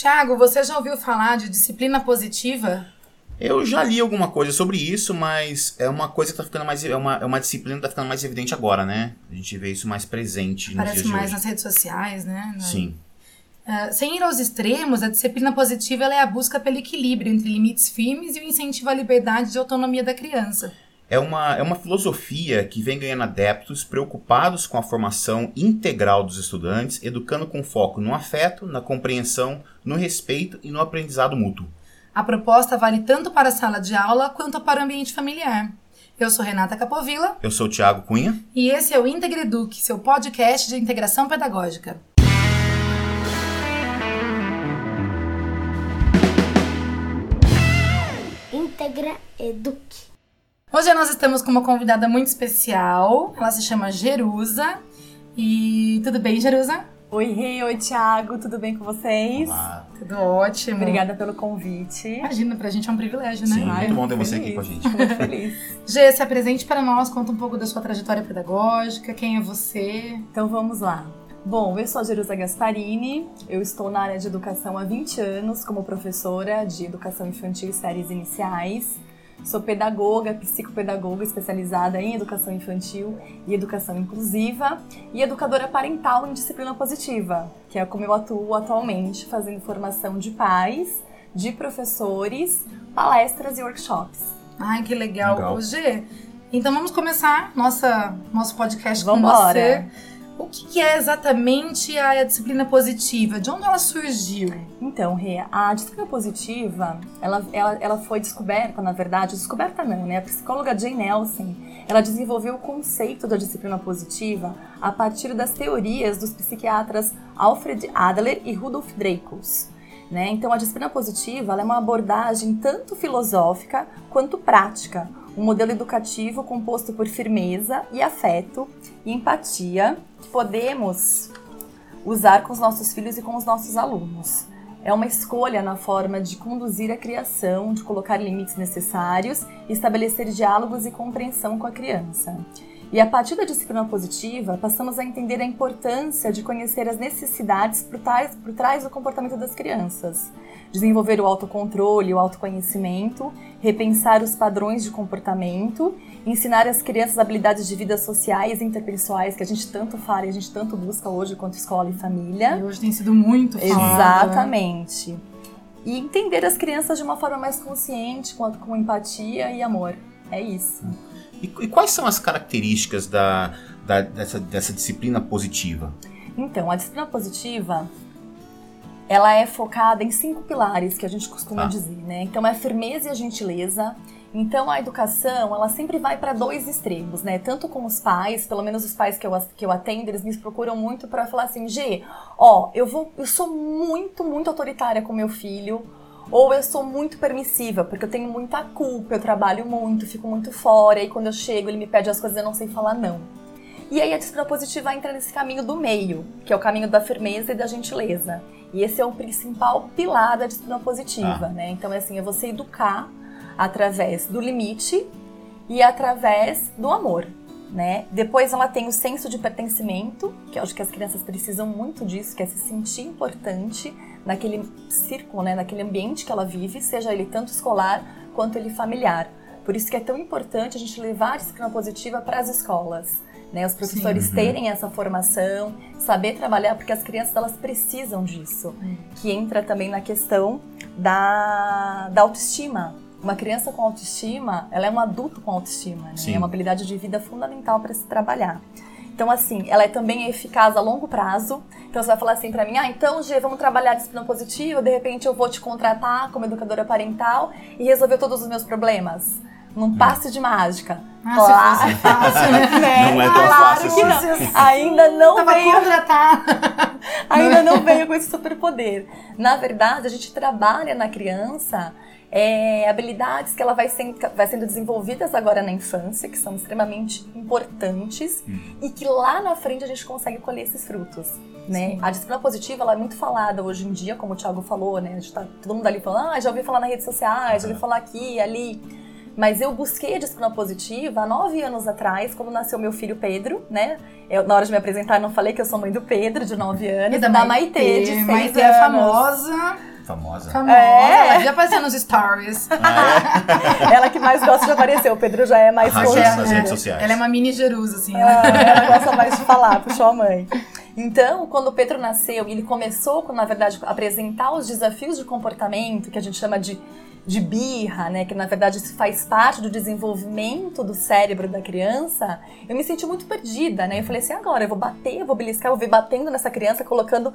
Tiago, você já ouviu falar de disciplina positiva? Eu já li alguma coisa sobre isso, mas é uma coisa que tá ficando mais. É uma, é uma disciplina que tá ficando mais evidente agora, né? A gente vê isso mais presente Parece nos dias mais nas redes sociais, né? Sim. Uh, sem ir aos extremos, a disciplina positiva é a busca pelo equilíbrio entre limites firmes e o incentivo à liberdade e autonomia da criança. É uma, é uma filosofia que vem ganhando adeptos preocupados com a formação integral dos estudantes, educando com foco no afeto, na compreensão, no respeito e no aprendizado mútuo. A proposta vale tanto para a sala de aula quanto para o ambiente familiar. Eu sou Renata Capovilla Eu sou o Thiago Cunha. e esse é o Integreduc, seu podcast de integração pedagógica. Integra Educ. Hoje nós estamos com uma convidada muito especial. Ela se chama Jerusa. E tudo bem, Jerusa? Oi, Rei, oi, Thiago, tudo bem com vocês? Olá. Tudo ótimo. Obrigada pelo convite. Imagina, pra gente é um privilégio, né? Sim, Ai, muito bom ter muito você aqui feliz. com a gente. Muito feliz. Gê, se apresente para nós, conta um pouco da sua trajetória pedagógica, quem é você? Então vamos lá. Bom, eu sou a Jerusa Gasparini, eu estou na área de educação há 20 anos como professora de educação infantil e séries iniciais. Sou pedagoga, psicopedagoga especializada em educação infantil e educação inclusiva e educadora parental em disciplina positiva, que é como eu atuo atualmente, fazendo formação de pais, de professores, palestras e workshops. Ai, que legal. Legal. Gê, então vamos começar nossa, nosso podcast com Vambora. você. O que é exatamente a disciplina positiva? De onde ela surgiu? Então, Rê, a disciplina positiva, ela, ela, ela foi descoberta, na verdade, descoberta não, né? A psicóloga Jane Nelson, ela desenvolveu o conceito da disciplina positiva a partir das teorias dos psiquiatras Alfred Adler e Rudolf Dreikurs. Né? Então, a disciplina positiva é uma abordagem tanto filosófica quanto prática, um modelo educativo composto por firmeza e afeto e empatia que podemos usar com os nossos filhos e com os nossos alunos. É uma escolha na forma de conduzir a criação, de colocar limites necessários estabelecer diálogos e compreensão com a criança. E a partir da disciplina positiva, passamos a entender a importância de conhecer as necessidades por trás, por trás do comportamento das crianças, desenvolver o autocontrole, o autoconhecimento, repensar os padrões de comportamento, ensinar às crianças habilidades de vida sociais e interpessoais que a gente tanto fala e a gente tanto busca hoje quanto escola e família. E hoje tem sido muito falado. né? Exatamente. E entender as crianças de uma forma mais consciente, com, com empatia e amor. É isso. E, e quais são as características da, da- dessa, dessa disciplina positiva? Então, a disciplina positiva, ela é focada em cinco pilares que a gente costuma Tá. dizer, né? Então, é a firmeza e a gentileza. Então, a educação, ela sempre vai para dois extremos, né? Tanto com os pais, pelo menos os pais que eu, que eu atendo, eles me procuram muito para falar assim, G, ó, eu vou, eu sou muito, muito autoritária com meu filho, ou eu sou muito permissiva, porque eu tenho muita culpa, eu trabalho muito, fico muito fora, e quando eu chego ele me pede as coisas eu não sei falar não. E aí a disciplina positiva entra nesse caminho do meio, que é o caminho da firmeza e da gentileza. E esse é o principal pilar da disciplina positiva, Ah. né? Então é assim, é você educar através do limite e através do amor, né? Depois ela tem o senso de pertencimento, que eu acho que as crianças precisam muito disso, que é se sentir importante naquele círculo, né, naquele ambiente que ela vive, seja ele tanto escolar quanto ele familiar. Por isso que é tão importante a gente levar a disciplina positiva para as escolas. Né, os professores Sim. terem essa formação, saber trabalhar, porque as crianças elas precisam disso. Que entra também na questão da, da autoestima. Uma criança com autoestima, ela é um adulto com autoestima, né? Sim. É uma habilidade de vida fundamental para se trabalhar. Então, assim, ela é também eficaz a longo prazo. Então, você vai falar assim pra mim, ah, então, Gê, vamos trabalhar a disciplina positiva, de repente eu vou te contratar como educadora parental e resolver todos os meus problemas. Num passe de mágica. Ah, Claro. se fosse fácil, né? Não é tão Claro fácil que assim. não. Ainda não Tava veio contratada. ainda não veio com esse superpoder. Na verdade, a gente trabalha na criança é, habilidades que ela vai sendo, vai sendo desenvolvidas agora na infância, que são extremamente importantes e que lá na frente a gente consegue colher esses frutos. Né? Sim. A disciplina positiva ela é muito falada hoje em dia, como o Thiago falou, né? Tá, todo mundo ali falando, ah, já ouvi falar nas redes sociais, já ouvi falar aqui, ali. Mas eu busquei a disciplina positiva há nove anos atrás, quando nasceu meu filho Pedro, né? Eu, na hora de me apresentar, não falei que eu sou mãe do Pedro, de nove anos, e da, Maitê, de seis Maitê anos. é famosa. Famosa. Famosa, É. ela já apareceu nos stories. Ah, Ela que mais gosta de aparecer, o Pedro já é mais nas redes sociais. Ela é uma mini Jerusa, assim. né? Ah, ela gosta mais de falar, puxou a mãe. Então, quando o Pedro nasceu e ele começou, com, na verdade, a apresentar os desafios de comportamento, que a gente chama de, de birra, né? Que na verdade isso faz parte do desenvolvimento do cérebro da criança, eu me senti muito perdida, né? Eu falei assim, agora eu vou bater, eu vou beliscar, eu vou vir batendo nessa criança, colocando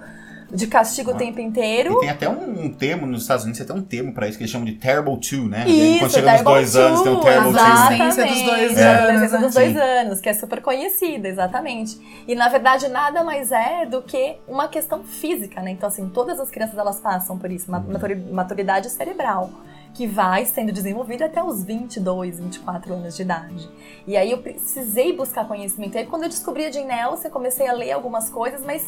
de castigo o tempo inteiro. E tem até um, um termo nos Estados Unidos, tem até um termo pra isso que eles chamam de Terrible Two, né? Isso, Quando chega nos Terrible dois anos, tem o Two, Terrible Two. Exatamente. Adolescência dos dois É. anos, Adolescência dos dois Sim. anos, que é super conhecida, exatamente. E na verdade nada mais é do que uma questão física, né? Então assim, todas as crianças elas passam por isso, Uhum. maturi- maturidade cerebral, que vai sendo desenvolvida até os 22, 24 anos de idade. E aí eu precisei buscar conhecimento. E aí quando eu descobri a Jane Nelson, eu comecei a ler algumas coisas, mas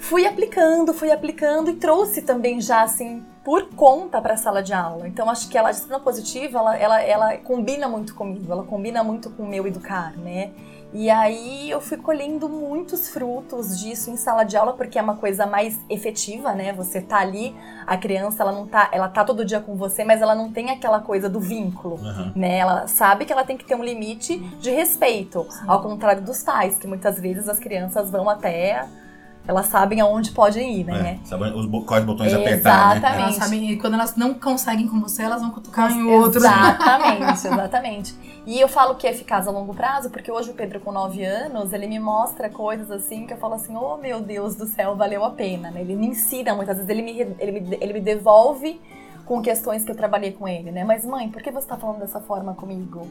fui aplicando, fui aplicando e trouxe também já assim por conta para a sala de aula. Então acho que ela, a disciplina positiva, ela, ela, ela combina muito comigo, ela combina muito com o meu educar, né? E aí eu fui colhendo muitos frutos disso em sala de aula, porque é uma coisa mais efetiva, né? Você tá ali, a criança, ela não tá, ela tá todo dia com você, mas ela não tem aquela coisa do vínculo Aham. né? Ela sabe que ela tem que ter um limite de respeito, ao contrário dos pais, que muitas vezes as crianças vão até elas sabem aonde podem ir, né? É, sabe os quais botões apertar, né? Exatamente. Elas sabem, e quando elas não conseguem com você, elas vão cutucar em outro. Exatamente, exatamente. E eu falo que é eficaz a longo prazo, porque hoje o Pedro, com 9 anos, ele me mostra coisas assim que eu falo assim: oh meu Deus do céu, valeu a pena. Né? Ele me ensina muitas vezes, ele me, ele me, ele me devolve com questões que eu trabalhei com ele, né? Mas mãe, por que você tá falando dessa forma comigo?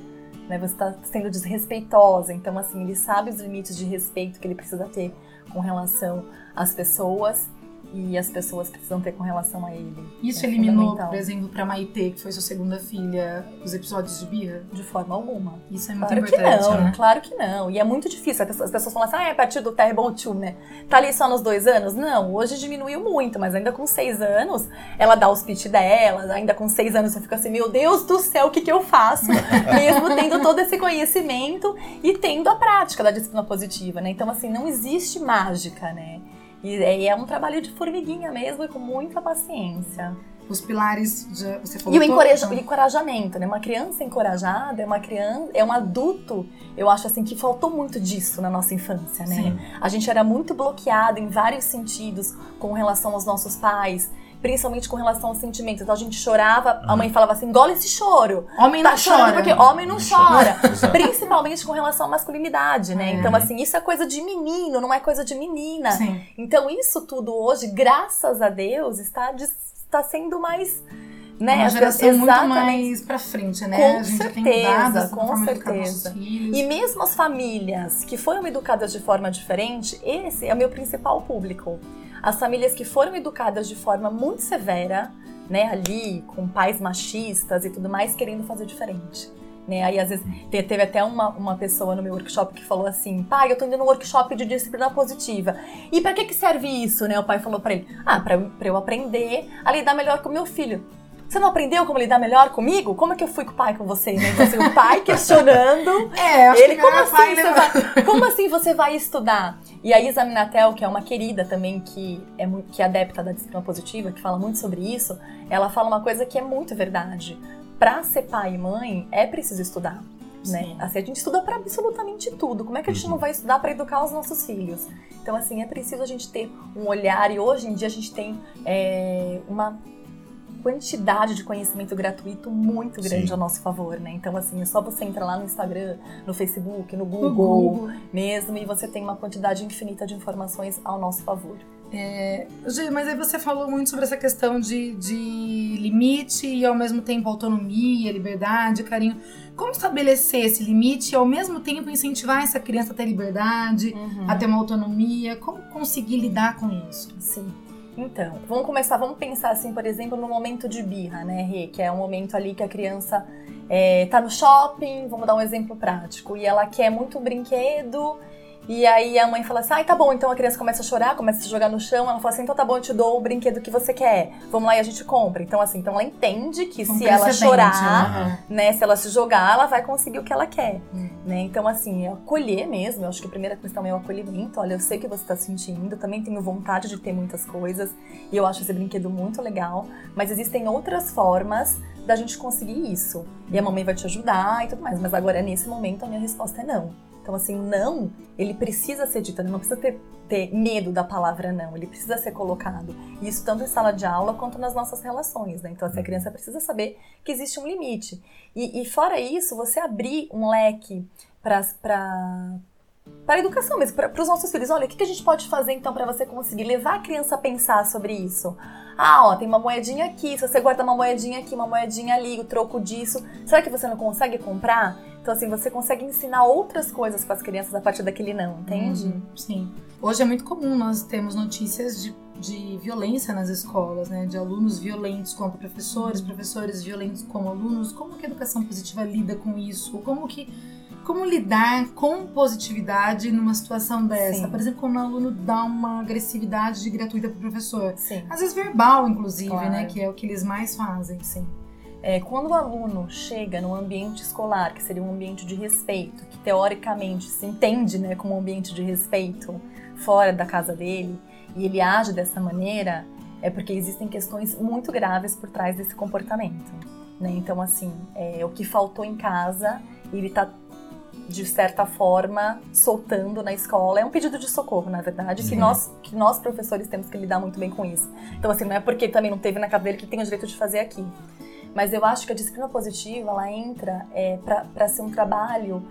Né? Você tá sendo desrespeitosa. Então, assim, ele sabe os limites de respeito que ele precisa ter com relação às pessoas e as pessoas precisam ter com relação a ele. Isso É eliminou, por exemplo, pra Maitê, que foi sua segunda filha, os episódios de birra? De forma alguma. Isso é muito Claro que importante, não, né? claro que não. E é muito difícil. As pessoas- as pessoas falam assim, ah, é a partir do Terrible Two, né? Tá ali só nos dois anos? Não, hoje diminuiu muito, mas ainda com seis anos, ela dá os pitch dela, ainda com seis anos você fica assim, meu Deus do céu, o que que eu faço? Mesmo tendo todo esse conhecimento e tendo a prática da disciplina positiva, né? Então, assim, não existe mágica, né? E é, é um trabalho de formiguinha mesmo e com muita paciência. Os pilares, já, você falou. E o encoraja- o encorajamento, né? Uma criança encorajada é uma criança, é um adulto, eu acho assim que faltou muito disso na nossa infância, né? Sim. A gente era muito bloqueado em vários sentidos com relação aos nossos pais, principalmente com relação aos sentimentos. Então a gente chorava, a mãe falava assim: engole esse choro. Homem Tá não chora. porque homem não Não chora. chora. Principalmente com relação à masculinidade, né? É. Então, assim, isso é coisa de menino, não é coisa de menina. Sim. Então, isso tudo hoje, graças a Deus, está, está sendo mais. Né? uma geração pessoas- muito exatamente. mais pra frente, né? Com a gente já tem certeza, com certeza. E mesmo as famílias que foram educadas de forma diferente, esse é o meu principal público. As famílias que foram educadas de forma muito severa, né, ali, com pais machistas e tudo mais, querendo fazer diferente. Né? Aí, às vezes, te- teve até uma, uma pessoa no meu workshop que falou assim: pai, eu tô indo no workshop de disciplina positiva. E pra que, que serve isso? Né? O pai falou pra ele: ah, pra, eu- aprender a lidar melhor com o meu filho. Você não aprendeu como lidar melhor comigo? Como é que eu fui com o pai com você? Né? Então, assim, o pai questionando É, acho ele, que como meu assim, pai vai, como assim você vai estudar? E a Isa Minatel, que é uma querida também, que é, que é adepta da disciplina positiva, que fala muito sobre isso, ela fala uma coisa que é muito verdade. Pra ser pai e mãe, é preciso estudar. Né? Sim. Assim, a gente estuda pra absolutamente tudo. Como é que a gente Uhum. não vai estudar pra educar os nossos filhos? Então, assim, é preciso a gente ter um olhar, e hoje em dia a gente tem é, uma quantidade de conhecimento gratuito muito grande Sim. a nosso favor, né? Então, assim, é só você entrar lá no Instagram, no Facebook, no No Google, Google. mesmo, e você tem uma quantidade infinita de informações ao nosso favor. Gê, mas aí você falou muito sobre essa questão de, de limite e ao mesmo tempo autonomia, liberdade, carinho. Como estabelecer esse limite e ao mesmo tempo incentivar essa criança a ter liberdade, a ter uma autonomia? Como conseguir lidar com isso? Sim. Então, vamos começar, vamos pensar assim, por exemplo, no momento de birra, né, Rê? Que é um momento ali que a criança é, tá no shopping, vamos dar um exemplo prático, e ela quer muito um brinquedo E aí a mãe fala assim: ai, tá bom, então a criança começa a chorar, começa a se jogar no chão. Ela fala assim: então tá bom, eu te dou o brinquedo que você quer. Vamos lá e a gente compra. Então, assim, então ela entende que Um se ela chorar, né? né, se ela se jogar, ela vai conseguir o que ela quer. Hum. Né? Então, assim, é acolher mesmo. Eu acho que a primeira questão é o acolhimento. Olha, eu sei o que você tá sentindo, eu também tenho vontade de ter muitas coisas. E eu acho esse brinquedo muito legal. Mas existem outras formas da gente conseguir isso. E a mamãe vai te ajudar e tudo mais. Mas agora, nesse momento, a minha resposta é não. Então, assim, não, ele precisa ser dito, ele não precisa ter, ter medo da palavra não, ele precisa ser colocado. E isso tanto em sala de aula quanto nas nossas relações, né? Então, assim, a criança precisa saber que existe um limite. E, e fora isso, você abrir um leque para para a educação mesmo, para os nossos filhos. Olha, o que, que a gente pode fazer então para você conseguir levar a criança a pensar sobre isso? Ah, ó, tem uma moedinha aqui, se você guarda uma moedinha aqui, uma moedinha ali, o troco disso, será que você não consegue comprar? Então, assim, você consegue ensinar outras coisas para as crianças a partir daquele não, entende? Uhum, sim. Hoje é muito comum nós termos notícias de, de violência nas escolas, né? De alunos violentos contra professores, professores violentos com alunos. Como que a educação positiva lida com isso? Como que como lidar com positividade numa situação dessa? Sim. Por exemplo, quando o aluno dá uma agressividade de gratuita pro professor. Sim. Às vezes verbal, inclusive, Claro. né? Que é o que eles mais fazem. Sim. É, quando o aluno chega no ambiente escolar, que seria um ambiente de respeito, que teoricamente se entende né, como um ambiente de respeito fora da casa dele, e ele age dessa maneira, é porque existem questões muito graves por trás desse comportamento. Né? Então, assim, é, o que faltou em casa, ele está de certa forma, soltando na escola. É um pedido de socorro, na verdade, que Sim. nós, que nós professores temos que lidar muito bem com isso. Então, assim, não é porque também não teve na dele que tem o direito de fazer aqui. Mas eu acho que a disciplina positiva, ela entra é, para ser um trabalho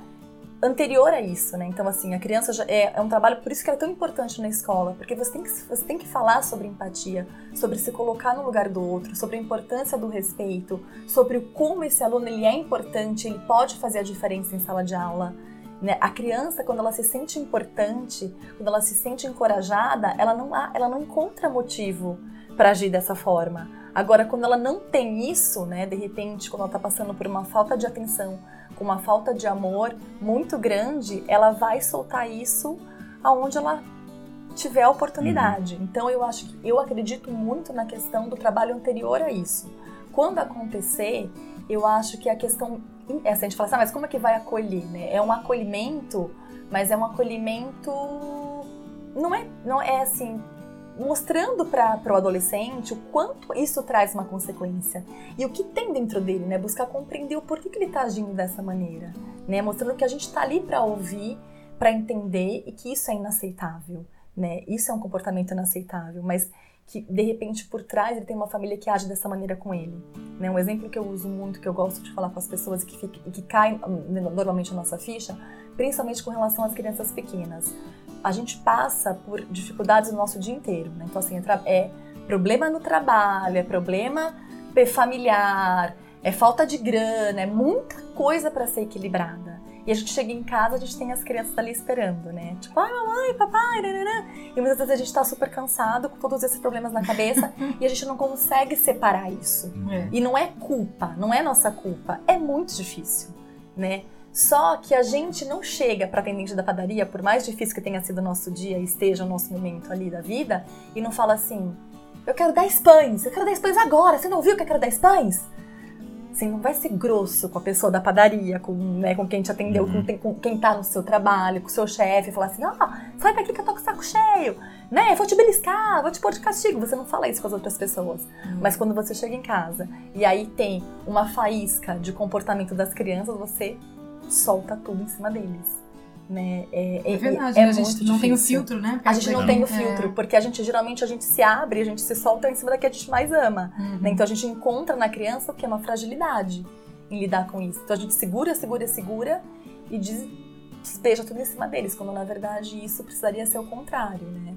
anterior a isso, né? Então, assim, a criança já é, é um trabalho, por isso que é tão importante na escola, porque você tem, que, você tem que falar sobre empatia, sobre se colocar no lugar do outro, sobre a importância do respeito, sobre como esse aluno ele é importante, ele pode fazer a diferença em sala de aula. Né? A criança, quando ela se sente importante, quando ela se sente encorajada, ela não, ela não encontra motivo para agir dessa forma. Agora, quando ela não tem isso, né, de repente, quando ela está passando por uma falta de atenção, com uma falta de amor muito grande, ela vai soltar isso aonde ela tiver a oportunidade. Então, eu acho que eu acredito muito na questão do trabalho anterior a isso. Quando acontecer, eu acho que a questão essa a gente fala assim, ah, mas como é que vai acolher, né? É um acolhimento, mas é um acolhimento não é não é assim mostrando para o adolescente o quanto isso traz uma consequência e o que tem dentro dele, né? Buscar compreender o porquê que ele está agindo dessa maneira, né? Mostrando que a gente está ali para ouvir, para entender e que isso é inaceitável, né? Isso é um comportamento inaceitável, mas que de repente por trás ele tem uma família que age dessa maneira com ele. Né? Um exemplo que eu uso muito, que eu gosto de falar com as pessoas e que, fica, que cai hum, normalmente na nossa ficha, principalmente com relação às crianças pequenas. A gente passa por dificuldades no nosso dia inteiro. Né? Então, assim, é, é problema no trabalho, é problema familiar, é falta de grana, é muita coisa para ser equilibrada. E a gente chega em casa, a gente tem as crianças ali esperando, né? Tipo, ai, mamãe, papai, nananã. E muitas vezes a gente tá super cansado, com todos esses problemas na cabeça, e a gente não consegue separar isso. É. E não é culpa, não é nossa culpa. É muito difícil, né? Só que a gente não chega para atendente da padaria, por mais difícil que tenha sido o nosso dia e esteja o nosso momento ali da vida, e não fala assim: eu quero 10 pães, eu quero 10 pães agora, você não viu que eu quero 10 pães? Assim, não vai ser grosso com a pessoa da padaria, com, né, com quem te atendeu, Uhum. com, com quem tá no seu trabalho, com o seu chefe, falar assim: ó, sai daqui que eu tô com o saco cheio, né? Vou te beliscar, vou te pôr de castigo. Você não fala isso com as outras pessoas. Mas quando você chega em casa e aí tem uma faísca de comportamento das crianças, você solta tudo em cima deles. Né? É verdade, é né? a gente não tem o filtro, né? A gente não tem o daqui. filtro, porque a gente geralmente a gente se abre, a gente se solta em cima da que a gente mais ama. É. Uhum. né? Então a gente encontra na criança o que é uma fragilidade em lidar com isso. Então a gente segura, segura, segura e des- despeja tudo em cima deles, quando na verdade isso precisaria ser o contrário, né?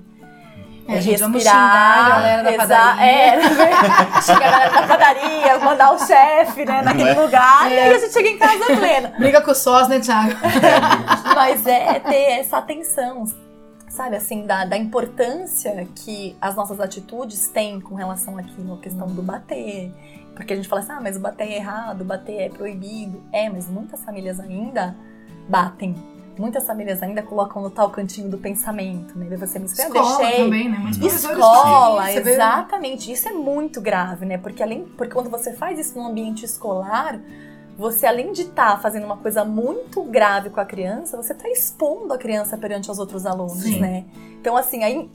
É, gente, vamos xingar a galera da padaria. É, xingar a galera da padaria, mandar o chefe, né, naquele é? lugar, e É. aí a gente chega em casa plena. Briga com o sós, né, Thiago? Mas é ter essa atenção, sabe, assim, da, da importância que as nossas atitudes têm com relação àquilo, a questão do bater. Porque a gente fala assim, ah, mas o bater é errado, o bater é proibido. É, mas muitas famílias ainda batem. Muitas famílias ainda colocam no tal cantinho do pensamento, né? Você me escreve, Escola deixei. também, né? Muitos professores Escola, você vê- exatamente. Isso é muito grave, né? Porque além, porque quando você faz isso no ambiente escolar, você além de estar fazendo uma coisa muito grave com a criança, você está expondo a criança perante os outros alunos, Sim. né? Então assim, aí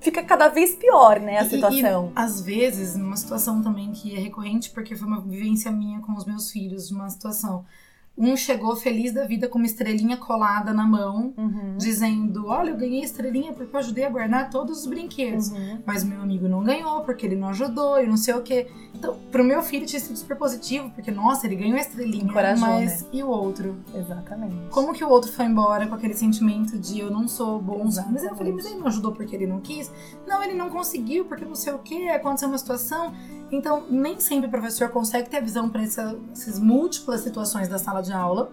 fica cada vez pior, né, a E- situação. E, às vezes, uma situação também que é recorrente, porque foi uma vivência minha com os meus filhos, uma situação. Um chegou feliz da vida com uma estrelinha colada na mão, Uhum. dizendo: Olha, eu ganhei estrelinha porque eu ajudei a guardar todos os brinquedos. Uhum. Mas meu amigo não ganhou porque ele não ajudou e não sei o quê. Então, pro meu filho tinha sido super positivo, porque, nossa, ele ganhou a estrelinha. Encorajou, mas né? e o outro? Exatamente. Como que o outro foi embora com aquele sentimento de eu não sou bom? Mas eu falei, mas ele não ajudou porque ele não quis? Não, ele não conseguiu porque não sei o que, aconteceu uma situação. Então, nem sempre o professor consegue ter a visão para essas múltiplas situações da sala de aula.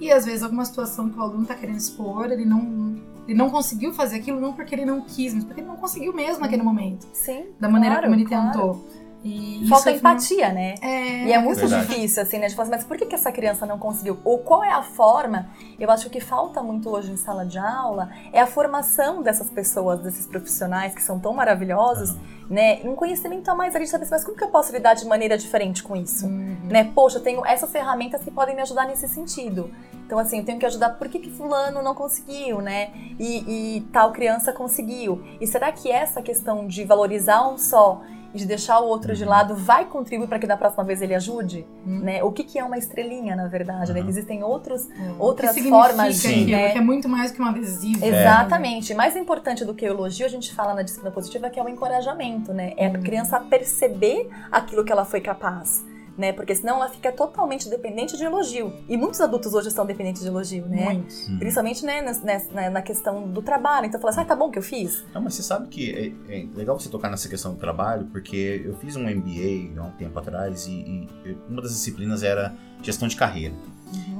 E às vezes alguma situação que o aluno tá querendo expor, ele não, ele não conseguiu fazer aquilo não porque ele não quis, mas porque ele não conseguiu mesmo naquele momento. Sim. Da maneira claro, como ele claro. tentou. E Falta uma- empatia, né? É, E é muito Verdade. difícil, assim, né? De falar assim, mas por que, que essa criança não conseguiu? Ou qual é a forma? Eu acho que o que falta muito hoje em sala de aula é a formação dessas pessoas, desses profissionais que são tão maravilhosos, né? Um conhecimento a mais, a gente sabe assim, mas como que eu posso lidar de maneira diferente com isso? Uhum. Né? Poxa, eu tenho essas ferramentas que podem me ajudar nesse sentido. Então, assim, eu tenho que ajudar por que, que fulano não conseguiu, né? E, e tal criança conseguiu. E será que essa questão de valorizar um só de deixar o outro de lado vai contribuir para que da próxima vez ele ajude? Uhum. Né? O que, que é uma estrelinha, na verdade? né? Uhum. Existem outros, É. outras formas de. aquilo, Né? que é muito mais que um adesivo. Exatamente. Mais importante do que o elogio, a gente fala na disciplina positiva, que é o encorajamento, né? É a Uhum. criança perceber aquilo que ela foi capaz. Né? Porque senão ela fica totalmente dependente de elogio. E muitos adultos hoje são dependentes de elogio, né? Muito. Uhum. Principalmente né, nas- na, na questão do trabalho. Então fala assim, ah, tá bom que eu fiz? Não, mas você sabe que é, é legal você tocar nessa questão do trabalho, porque eu fiz um MBA há um tempo atrás e, e uma das disciplinas era gestão de carreira.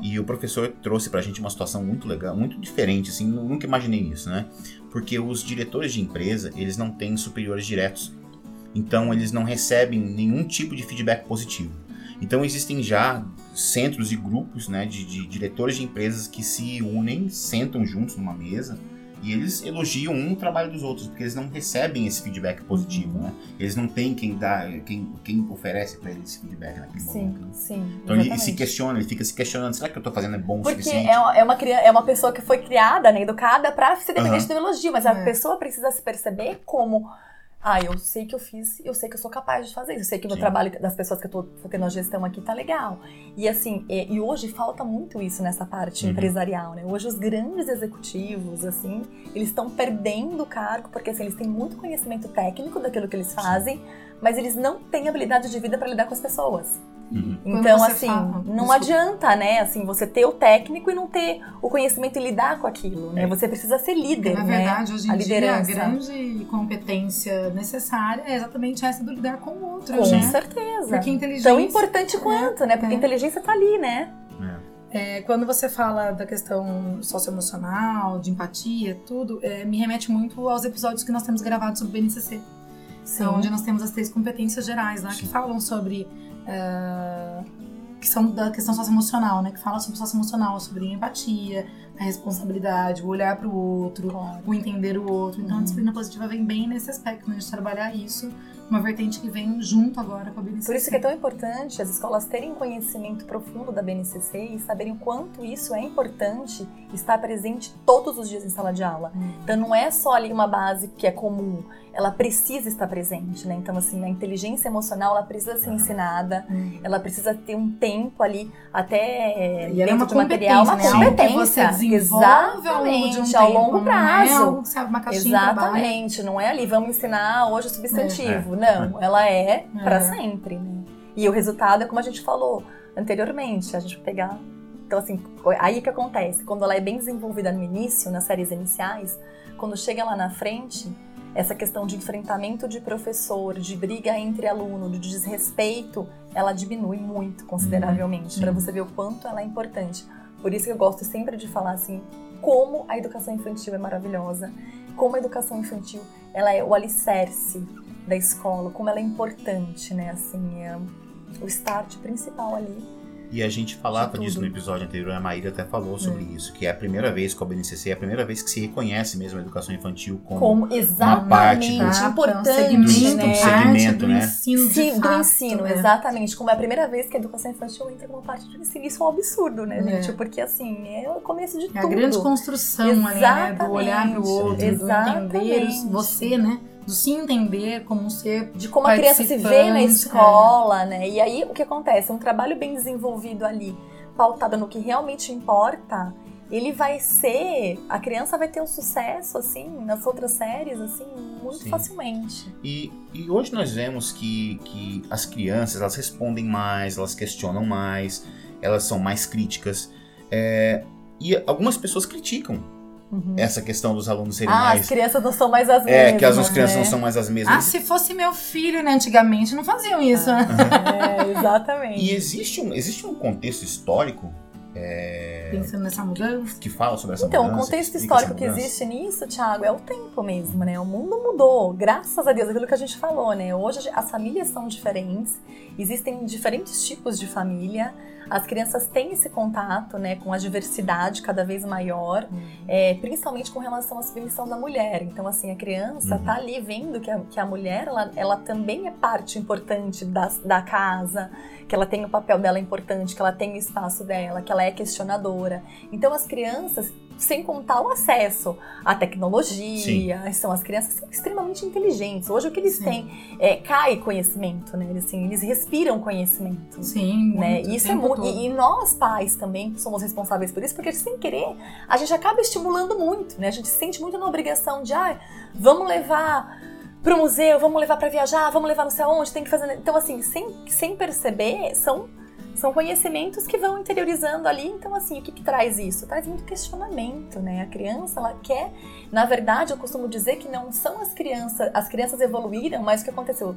E o professor trouxe pra gente uma situação muito legal, muito diferente, assim, nu- nunca imaginei isso, né? Porque os diretores de empresa, eles não têm superiores diretos. Então, eles não recebem nenhum tipo de feedback positivo. Então, existem já centros e grupos, né, de, de diretores de empresas que se unem, sentam juntos numa mesa e eles elogiam um o trabalho dos outros, porque eles não recebem esse feedback positivo, né? Eles não têm quem dá, quem, quem oferece pra eles esse feedback naquele Sim, momento. né? sim. Então ele se questiona, ele fica se questionando, será que eu tô fazendo é bom o Porque suficiente? é uma, é, uma criança, é uma pessoa que foi criada, né, educada pra ser dependente Aham. do elogio, mas a É. pessoa precisa se perceber como. Ah, eu sei que eu fiz, eu sei que eu sou capaz de fazer isso, eu sei que o meu Sim. trabalho das pessoas que eu tô, tô tendo a gestão aqui tá legal. E assim, é, e hoje falta muito isso nessa parte Uhum. empresarial, né? Hoje os grandes executivos, assim, eles estão perdendo o cargo, porque assim, eles têm muito conhecimento técnico daquilo que eles fazem, mas eles não têm habilidade de vida para lidar com as pessoas. Uhum. Então, assim, fala- não Desculpa. adianta, né? Assim, você ter o técnico e não ter o conhecimento e lidar com aquilo, né? É. Você precisa ser líder, Na né? verdade, hoje a em dia, a liderança. grande competência necessária é exatamente essa do lidar com o outro, Com né? certeza. Porque inteligência... Tão importante quanto, né? Porque é. a inteligência tá ali, né? É, quando você fala da questão socioemocional, de empatia, tudo, é, me remete muito aos episódios que nós temos gravados sobre o BNCC. São onde nós temos as três competências gerais lá, que Sim. falam sobre... ah, que são da questão socioemocional, né? Que fala sobre socioemocional, sobre empatia, a responsabilidade, o olhar para o outro, Claro. o entender o outro. Então, a Uhum. disciplina positiva vem bem nesse aspecto, né? De trabalhar isso, uma vertente que vem junto agora com a BNCC. Por isso que é tão importante as escolas terem conhecimento profundo da BNCC e saberem o quanto isso é importante estar presente todos os dias em sala de aula. Hum. Então não é só ali uma base que é comum, ela precisa estar presente, né? Então assim, a inteligência emocional ela precisa ser Uhum. ensinada, Hum. ela precisa ter um tempo ali até é, E é dentro uma de material, uma competência, né? Competência, você desenvolve ao longo de exatamente, um ao tempo, longo não é prazo. algo abre uma caixinha. Exatamente, não é ali, vamos ensinar hoje o substantivo. É. Não, ela é É. sempre, né? E o resultado é como a gente falou anteriormente, a gente vai pegar. Então, assim, aí que acontece, quando ela é bem desenvolvida no início, nas séries iniciais, quando chega lá na frente, essa questão de enfrentamento de professor, de briga entre aluno, de desrespeito, ela diminui muito consideravelmente, Uhum. para você ver o quanto ela é importante. Por isso que eu gosto sempre de falar assim, como a educação infantil é maravilhosa, como a educação infantil ela é o alicerce da escola, como ela é importante, né? Assim, é o start principal ali E a gente falava disso no episódio anterior, a Maíra até falou sobre isso, que é a primeira vez que o BNCC é a primeira vez que se reconhece mesmo a educação infantil como, Como parte exatamente do- Ah, tá, um importante, segmento, né? Um segmento, parte do né? ensino de Sim, do fato, ensino, né? exatamente. Como é a primeira vez que a educação infantil entra como parte do ensino. Isso é um absurdo, né, É. gente? Porque, assim, é o começo de É a tudo. grande construção ali, né? Do olhar Exatamente, outro, do exatamente. entender você, né? Do se entender como um ser de como a criança se vê na Participante, escola, né? E aí, o que acontece? Um trabalho bem desenvolvido ali, pautado no que realmente importa, ele vai ser... A criança vai ter um sucesso, assim, nas outras séries, assim, muito Sim. facilmente. E, e hoje nós vemos que, que as crianças elas respondem mais, elas questionam mais, elas são mais críticas. É, e algumas pessoas criticam essa questão dos alunos serem Ah, as mais. crianças não são mais as mesmas, É, que as crianças né? não são mais as Ah, mesmas. se fosse meu filho, né? Antigamente não faziam isso, né? É, exatamente. E existe um, existe um contexto histórico é, Pensando nessa mudança. que fala sobre essa Então, o mudança. contexto explica essa histórico que existe nisso, Thiago, é o tempo mesmo, né? O mundo mudou, graças a Deus, aquilo que a gente falou, né? Hoje as famílias são diferentes, existem diferentes tipos de família, as crianças têm esse contato, né, com a diversidade cada vez maior, é, principalmente com relação à submissão da mulher. Então, assim, a criança Uhum. tá ali vendo que a, que a mulher, ela, ela também é parte importante da, da casa, que ela tem o papel dela importante, que ela tem o espaço dela, que ela é questionadora. Então, as crianças, sem contar o acesso à tecnologia, são as crianças são extremamente inteligentes. Hoje, o que eles Sim. têm é, cai conhecimento, né? Eles, assim, eles respiram conhecimento Sim, né? muito, E o isso é muito. E, e nós, pais, também somos responsáveis por isso, porque sem querer, a gente acaba estimulando muito, né? A gente se sente muito na obrigação de, ah, vamos levar pro museu, vamos levar para viajar, vamos levar não sei aonde, tem que fazer. Então, assim, sem, sem perceber, são. São conhecimentos que vão interiorizando ali. Então, assim, o que, que traz isso? Traz muito questionamento, né? A criança, ela quer. Na verdade, eu costumo dizer que não são as crianças. As crianças evoluíram, mas o que aconteceu?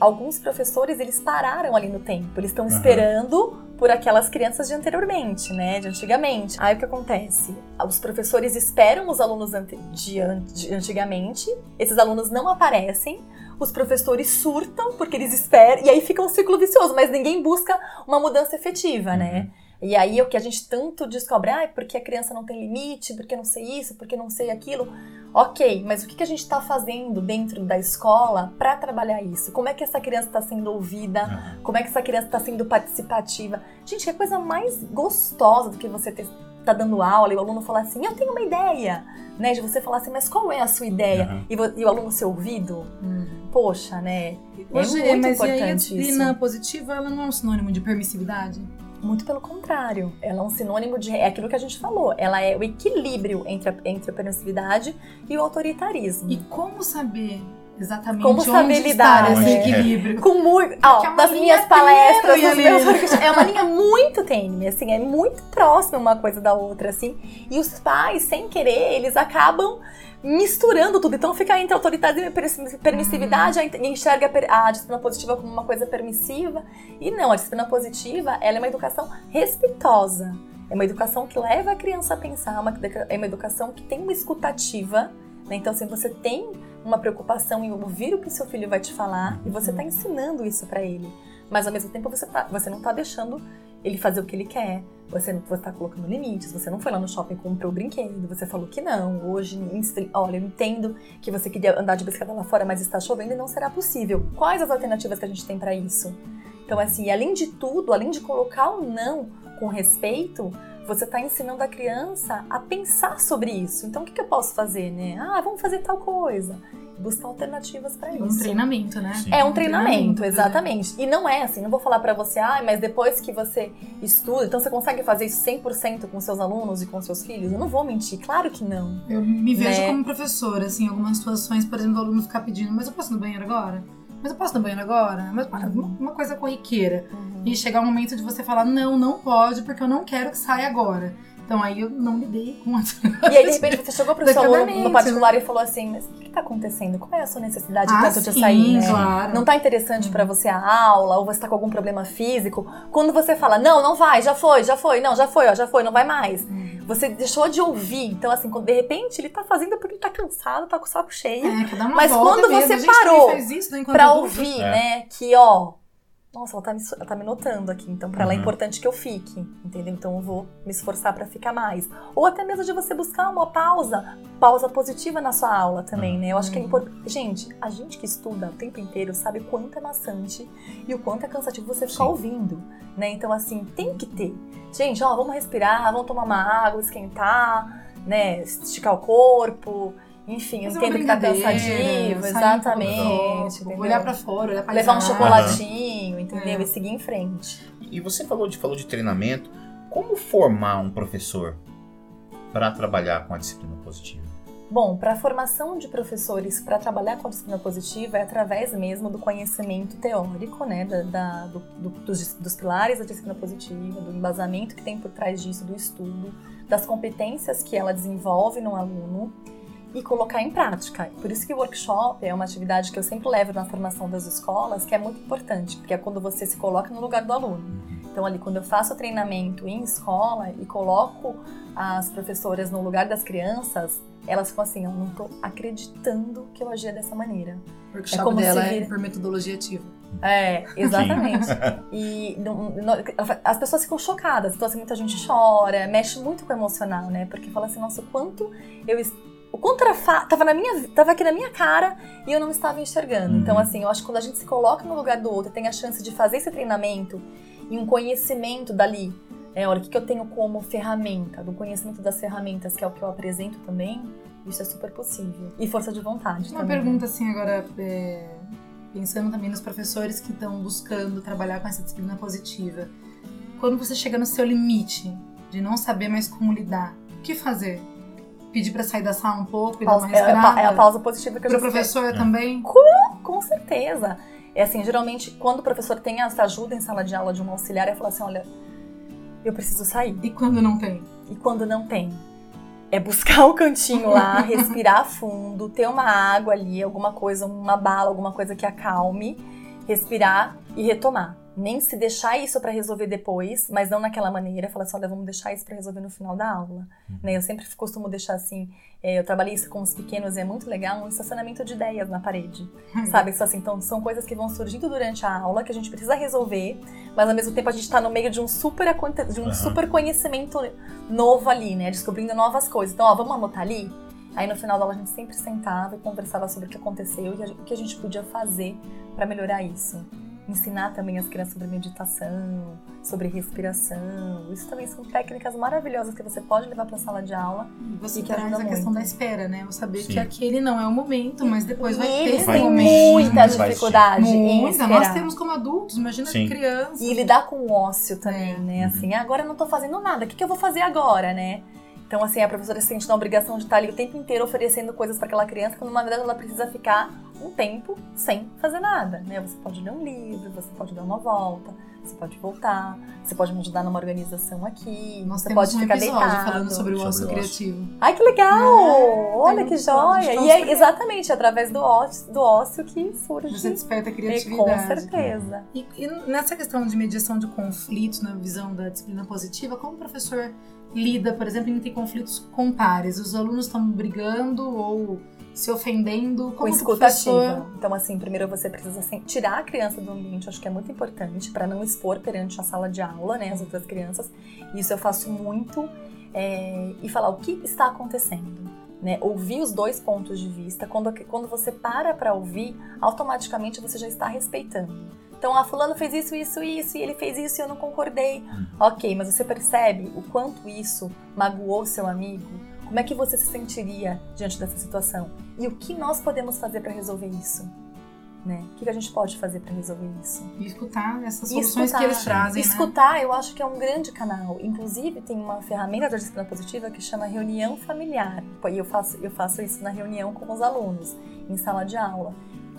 alguns professores eles pararam ali no tempo. Eles estão Aham. esperando por aquelas crianças de anteriormente, né? De antigamente. Aí o que acontece? Os professores esperam os alunos de, an- de antigamente, esses alunos não aparecem, os professores surtam porque eles esperam, e aí fica um ciclo vicioso, mas ninguém busca uma mudança efetiva, né? E aí o que a gente tanto descobre, ah, porque a criança não tem limite, porque não sei isso, porque não sei aquilo. Ok, mas o que a gente está fazendo dentro da escola para trabalhar isso? Como é que essa criança está sendo ouvida? Como é que essa criança está sendo participativa? Gente, que coisa mais gostosa do que você ter, tá dando aula e o aluno falar assim, eu tenho uma ideia, né? De você falar assim, mas qual é a sua ideia? Aham. E, e o aluno ser ouvido? Hum. Poxa, né? É Hoje, muito mas e aí a importante disciplina positiva, ela não é um sinônimo de permissividade? Muito pelo contrário. Ela é um sinônimo de. É aquilo que a gente falou. Ela é o equilíbrio entre a, entre a permissividade e o autoritarismo. E como saber exatamente Como onde saber lidar, está esse equilíbrio? Com muito. É Ó, uma das minhas palestras, dos meus workshops, é uma linha muito tênue, assim, é muito próxima uma coisa da outra, assim. E os pais, sem querer, eles acabam misturando tudo. Então fica entre autoritarismo e permiss- permissividade, Uhum. enxerga a disciplina positiva como uma coisa permissiva. E não, a disciplina positiva, ela é uma educação respeitosa. É uma educação que leva a criança a pensar, uma, é uma educação que tem uma escutativa. Né? Então, assim, você tem uma preocupação em ouvir o que seu filho vai te falar e você está ensinando isso para ele. Mas ao mesmo tempo você, tá, você não está deixando ele fazer o que ele quer. Você está colocando limites. Você não foi lá no shopping e comprou o brinquedo. Você falou que não. Hoje, olha, eu entendo que você queria andar de bicicleta lá fora, mas está chovendo e não será possível. Quais as alternativas que a gente tem para isso? Então, assim, além de tudo, além de colocar o não com respeito, você está ensinando a criança a pensar sobre isso. Então, o que, que eu posso fazer, né? Ah, vamos fazer tal coisa. Buscar alternativas para Um isso. treinamento, né? Sim. É um treinamento, treinamento, exatamente. E não é assim, não vou falar pra você, ah, mas depois que você estuda, então você consegue fazer isso 100% com seus alunos e com seus filhos? Eu não vou mentir, claro que não. Eu me vejo Né? como professora, assim, em algumas situações, por exemplo, o aluno ficar pedindo, mas eu posso ir no banheiro agora? Mas eu posso ir no banheiro agora? Mas uma, uma coisa corriqueira. E chegar o momento de você falar, não, não pode, porque eu não quero que saia agora. Então aí eu não lidei com a E aí, de repente, você chegou pro seu aluno no particular e falou assim, mas o que, que tá acontecendo? Qual é a sua necessidade Ah, tanto de sim, sair, né? claro. Não tá interessante pra você a aula, ou você tá com algum problema físico. Quando você fala, não, não vai, já foi, já foi, não, já foi, ó, já foi, não vai mais. Você deixou de ouvir. Então, assim, quando de repente ele tá fazendo porque ele tá cansado, tá com o saco cheio. É, Mas volta quando mesmo. você parou isso, né, Pra ouvir, É. né, que ó, nossa, ela tá, me, ela tá me notando aqui, então para ela é Uhum. importante que eu fique, entendeu? Então eu vou me esforçar para ficar mais. Ou até mesmo de você buscar uma pausa, pausa positiva na sua aula também, né? Eu acho que é Uhum. importante. Gente, a gente que estuda o tempo inteiro sabe o quanto é maçante e o quanto é cansativo você ficar Sim. ouvindo, né? Então, assim, tem que ter. Gente, ó, vamos respirar, vamos tomar uma água, esquentar, né? Esticar o corpo. Enfim, eu Fazer uma entendo que tá cansativo, um exatamente. olhar pra fora, olhar pra Levar um chocolatinho, entendeu? É. E seguir em frente. E você falou de, falou de treinamento. Como formar um professor para trabalhar com a disciplina positiva? Bom, para a formação de professores para trabalhar com a disciplina positiva é através mesmo do conhecimento teórico, né, da, da- do- do- dos, dos pilares da disciplina positiva, do embasamento que tem por trás disso, do estudo, das competências que ela desenvolve no aluno e colocar em prática. Por isso que o workshop é uma atividade que eu sempre levo na formação das escolas, que é muito importante, porque é quando você se coloca no lugar do aluno. Então, ali, quando eu faço o treinamento em escola e coloco as professoras no lugar das crianças, elas ficam assim: eu não tô acreditando que eu agia dessa maneira. O workshop É como se dela é vira- por metodologia ativa. É, exatamente. e não- não- as pessoas ficam chocadas. Então, assim, muita gente chora, mexe muito com o emocional, né? Porque fala assim: nossa, o quanto eu. O quanto era fa... tava, na minha, tava aqui na minha cara e eu não estava enxergando. Uhum. Então, assim, eu acho que quando a gente se coloca no lugar do outro, tem a chance de fazer esse treinamento e um conhecimento dali. É, olha, o que que eu tenho como ferramenta, do conhecimento das ferramentas, que é o que eu apresento também, isso é super possível. E força de vontade Uma também. né? pergunta assim agora, é, pensando também nos professores que estão buscando trabalhar com essa disciplina positiva. Quando você chega no seu limite de não saber mais como lidar, o que fazer? Pedir pra sair da sala um pouco e Pausa- dar uma é, a pa- respirada? é a pausa positiva que eu Pro já professor É. também? Com certeza. É assim, geralmente, quando o professor tem essa ajuda em sala de aula de um auxiliar, é falar assim, olha, eu preciso sair. E quando não tem? E quando não tem? É buscar o cantinho lá, respirar fundo, ter uma água ali, alguma coisa, uma bala, alguma coisa que acalme, respirar e retomar. Nem se deixar isso pra resolver depois, mas não naquela maneira, falar assim, olha, vamos deixar isso pra resolver no final da aula. Né, Eu sempre costumo deixar assim, é, eu trabalhei isso com os pequenos e é muito legal, um estacionamento de ideias na parede. Sabe? Isso assim, então são coisas que vão surgindo durante a aula que a gente precisa resolver, mas ao mesmo tempo a gente tá no meio de um super de um Aham. super conhecimento novo ali, né? Descobrindo novas coisas. Então, ó, vamos anotar ali? Aí no final da aula a gente sempre sentava e conversava sobre o que aconteceu e o que a gente podia fazer para melhorar isso. Ensinar também as crianças sobre meditação, sobre respiração. Isso também são técnicas maravilhosas que você pode levar para a sala de aula. E Você E que traz a questão muito. da espera, né? Você saber Sim. que aquele não é o momento, mas depois vai e ter Vai momento. muita dificuldade Muita. Nós temos como adultos, imagina Sim. criança. E lidar com o ócio também, É. né? Assim, "Ah, agora eu não tô fazendo nada, o que, que eu vou fazer agora, né? Então, assim, a professora se sente na obrigação de estar ali o tempo inteiro oferecendo coisas para aquela criança, quando na verdade ela precisa ficar um tempo sem fazer nada, né? Você pode ler um livro, você pode dar uma volta, você pode voltar, você pode me ajudar numa organização aqui, Nós você temos pode um ficar deitado. falando sobre o Sobre ócio o ócio. criativo. Ai, que legal! É, Olha que joia! E é exatamente através do ócio, do ócio que surge. Você desperta a criatividade. com certeza. E, e nessa questão de mediação de conflitos, na visão da disciplina positiva, como o professor lida, por exemplo, em ter conflitos com pares? Os alunos estão brigando ou se ofendendo? com Como o escuta professor... Então, assim, primeiro você precisa assim, tirar a criança do ambiente, acho que é muito importante, para não expor perante a sala de aula, né, as outras crianças. Isso eu faço muito. é, e falar o que está acontecendo. Né? Ouvir os dois pontos de vista. Quando, quando você para para ouvir, automaticamente você já está respeitando. Então, ah, fulano fez isso, isso, isso, e ele fez isso e eu não concordei. Ok, mas você percebe o quanto isso magoou seu amigo? Como é que você se sentiria diante dessa situação? E o que nós podemos fazer para resolver isso? Né? O que a gente pode fazer para resolver isso? E escutar essas soluções escutar. que eles trazem, né? Escutar, eu acho que é um grande canal. Inclusive, tem uma ferramenta da disciplina positiva que chama reunião familiar. E eu faço, eu faço isso na reunião com os alunos, em sala de aula.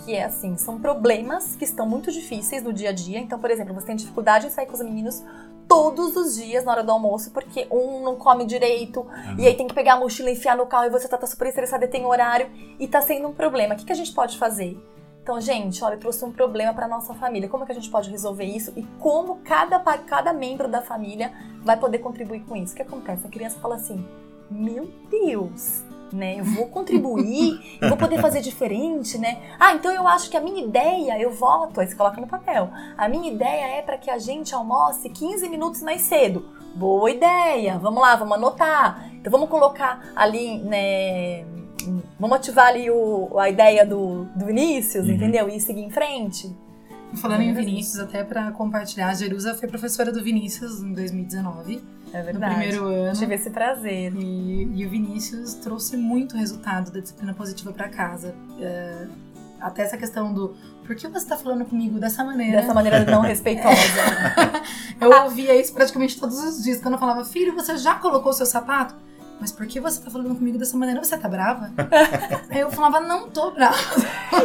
Que é assim, são problemas que estão muito difíceis no dia a dia. Então, por exemplo, você tem dificuldade em sair com os meninos todos os dias na hora do almoço, porque um não come direito, e aí tem que pegar a mochila e enfiar no carro, e você tá, tá super estressado e tem horário, e tá sendo um problema. O que, que a gente pode fazer? Então, gente, olha, eu trouxe um problema para nossa família. Como é que a gente pode resolver isso? E como cada, cada membro da família vai poder contribuir com isso? O que acontece? A criança fala assim: Meu Deus, né? Eu vou contribuir, eu vou poder fazer diferente, né? Ah, então eu acho que a minha ideia, eu voto, aí você coloca no papel. A minha ideia é para que a gente almoce 15 minutos mais cedo. Boa ideia, vamos lá, vamos anotar. Então vamos colocar ali, né? Vamos ativar ali o, a ideia do, do Vinícius, Uhum. entendeu? E seguir em frente. Falando em Vinícius, até pra compartilhar, a Jerusa foi professora do Vinícius em 2019, É no verdade. primeiro ano. Tive esse prazer. E, e o Vinícius trouxe muito resultado da disciplina positiva pra casa. É, até essa questão do por que você tá falando comigo dessa maneira? Dessa maneira não respeitosa. Eu ouvia isso praticamente todos os dias. Quando eu falava, filho, você já colocou o seu sapato? Mas por que você tá falando comigo dessa maneira? Você tá brava? Aí eu falava, não tô brava.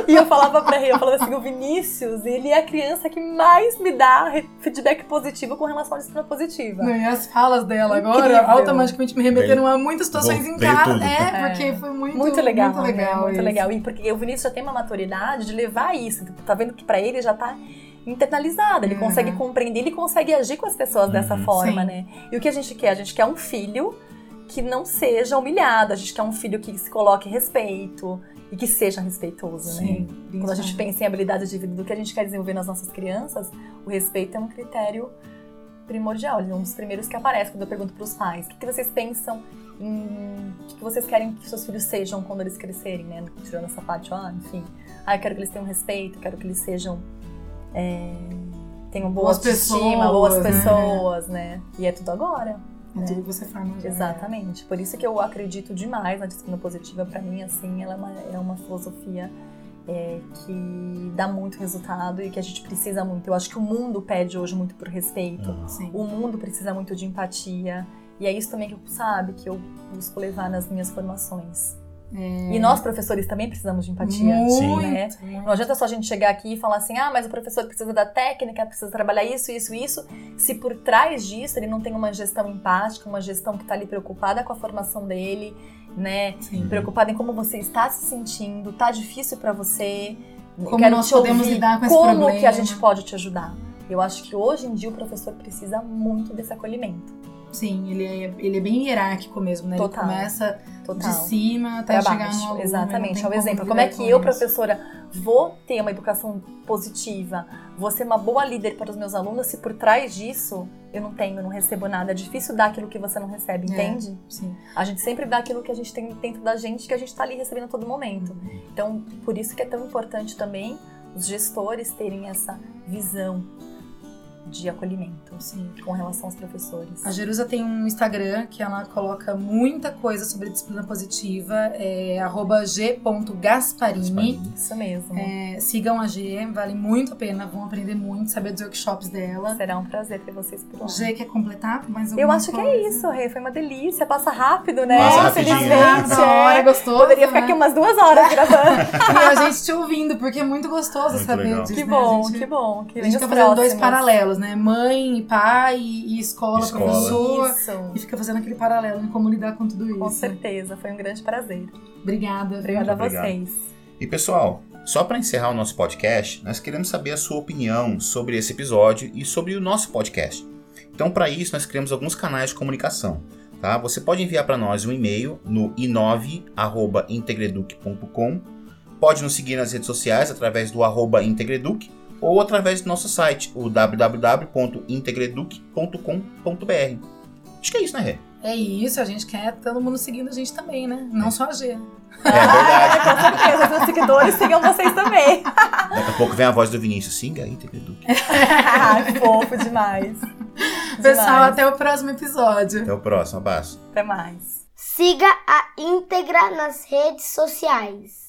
E eu falava pra ele, eu falava assim, o Vinícius, ele é a criança que mais me dá feedback positivo com relação à disciplina positiva. E as falas dela agora Incrível. automaticamente me remeteram a muitas situações em casa. tudo. É, porque foi muito, Muito legal, Muito né? legal. Muito isso. legal. E porque o Vinícius já tem uma maturidade de levar isso. Tipo, Tá vendo que pra ele já tá internalizado, ele Uhum. consegue compreender, ele consegue agir com as pessoas dessa Uhum. forma, Sim. né? E o que a gente quer? A gente quer um filho que não seja humilhado, a gente quer um filho que se coloque respeito e que seja respeitoso, né? Sim. Quando a gente pensa em habilidades de vida do que a gente quer desenvolver nas nossas crianças, o respeito é um critério primordial, ele é um dos primeiros que aparece quando eu pergunto para os pais. O que, que vocês pensam em... O que, que vocês querem que seus filhos sejam quando eles crescerem, né? Tirando essa parte, ó, enfim. Ah, eu quero que eles tenham respeito, quero que eles sejam... é, tenham boa Boas autoestima, boas pessoas, né? pessoas, né? E é tudo agora. É tudo que você forma. já. Exatamente. Por isso que eu acredito demais na disciplina positiva. Pra mim, assim, ela é uma, é uma filosofia é, que dá muito resultado e que a gente precisa muito. Eu acho que o mundo pede hoje muito por respeito. Ah. O mundo precisa muito de empatia. E é isso também que eu, sabe, que eu busco levar nas minhas formações. E nós, professores, também precisamos de empatia. Muito, né? muito. Não adianta só a gente chegar aqui e falar assim, ah, mas o professor precisa da técnica, precisa trabalhar isso, isso, isso. Se por trás disso ele não tem uma gestão empática, uma gestão que está ali preocupada com a formação dele, né? Sim. Preocupada em como você está se sentindo, tá difícil para você. Como quero nós te podemos ouvir, lidar com esse como problema. que a gente pode te ajudar. Eu acho que hoje em dia o professor precisa muito desse acolhimento. Sim, ele é, ele é bem hierárquico mesmo, né? Total. Ele começa Total. de cima até Pra chegar baixo. no aluno. Exatamente, é o exemplo. como é que com eu, isso. professora, vou ter uma educação positiva, vou ser uma boa líder para os meus alunos se por trás disso eu não tenho, não recebo nada? É difícil dar aquilo que você não recebe, É. entende? Sim. A gente sempre dá aquilo que a gente tem dentro da gente, que a gente tá ali recebendo a todo momento. Então, por isso que é tão importante também os gestores terem essa visão de acolhimento Sim. com relação aos professores. A Jerusa tem um Instagram que ela coloca muita coisa sobre disciplina positiva, é arroba g.gasparini. Isso mesmo. É, sigam a G, vale muito a pena, vão aprender muito, saber dos workshops dela. Será um prazer ter vocês por lá. G quer completar mais Eu alguma acho que é coisa? isso, Rê. Foi uma delícia. Passa rápido, né? Passa rapidinho. Infelizmente. Da hora, é. gostoso. Poderia ficar né? aqui umas duas horas gravando. E a gente te ouvindo, porque é muito gostoso Muito saber legal. disso. que né? bom, a gente, que bom. Que A gente fica fazendo dois próximos. Paralelos, né? Mãe, pai e escola, Escola. professor. Isso. E fica fazendo aquele paralelo em como lidar com tudo isso. Com certeza. Foi um grande prazer. Obrigada. Obrigada a vocês. E pessoal, só para encerrar o nosso podcast, nós queremos saber a sua opinião sobre esse episódio e sobre o nosso podcast. Então, para isso, nós criamos alguns canais de comunicação. Tá? Você pode enviar para nós um e-mail no i9@integreduc.com. Pode nos seguir nas redes sociais através do arroba integreduc ou através do nosso site, o www.integreduc.com.br. Acho que é isso, né, Rê? É isso, a gente quer todo mundo seguindo a gente também, né? Não só a G. É verdade. Com certeza. Os meus seguidores sigam vocês também. Daqui a pouco vem a voz do Vinícius. Siga a Integreduc. Ai, fofo demais. Pessoal, Demais. até o próximo episódio. Até o próximo. Abraço. Até mais. Siga a íntegra nas redes sociais.